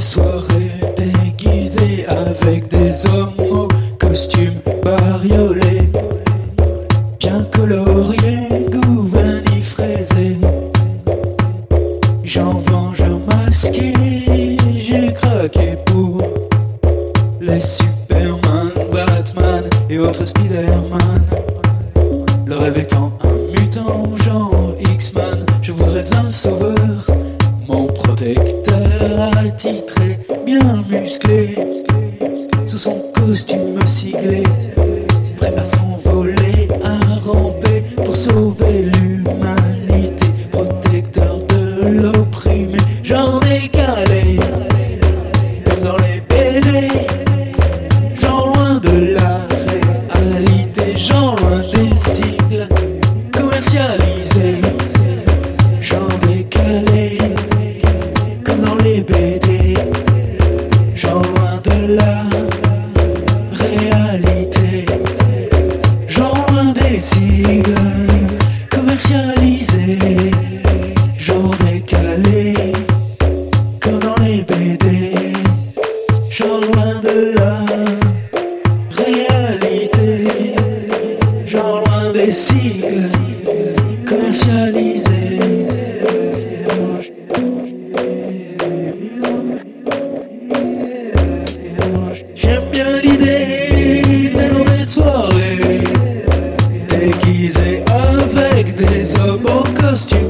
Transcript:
soirée déguisée avec des hommes au costume bariolé, bien colorié, gouvernis fraisé. J'en vengeur masqué, j'ai craqué pour les Superman, Batman et autres Spider-Man. Le rêve étant un mutant, genre X-Man, je voudrais un sauveur, mon protecteur bien musclé, sous son costume siglé, prêt à s'envoler, à ramper pour sauver l'humanité, protecteur de l'opprimé, j'en décalé, comme la réalité, genre loin des sigles commercialisés. J'aime bien l'idée des soirées déguisées avec des hommes en costume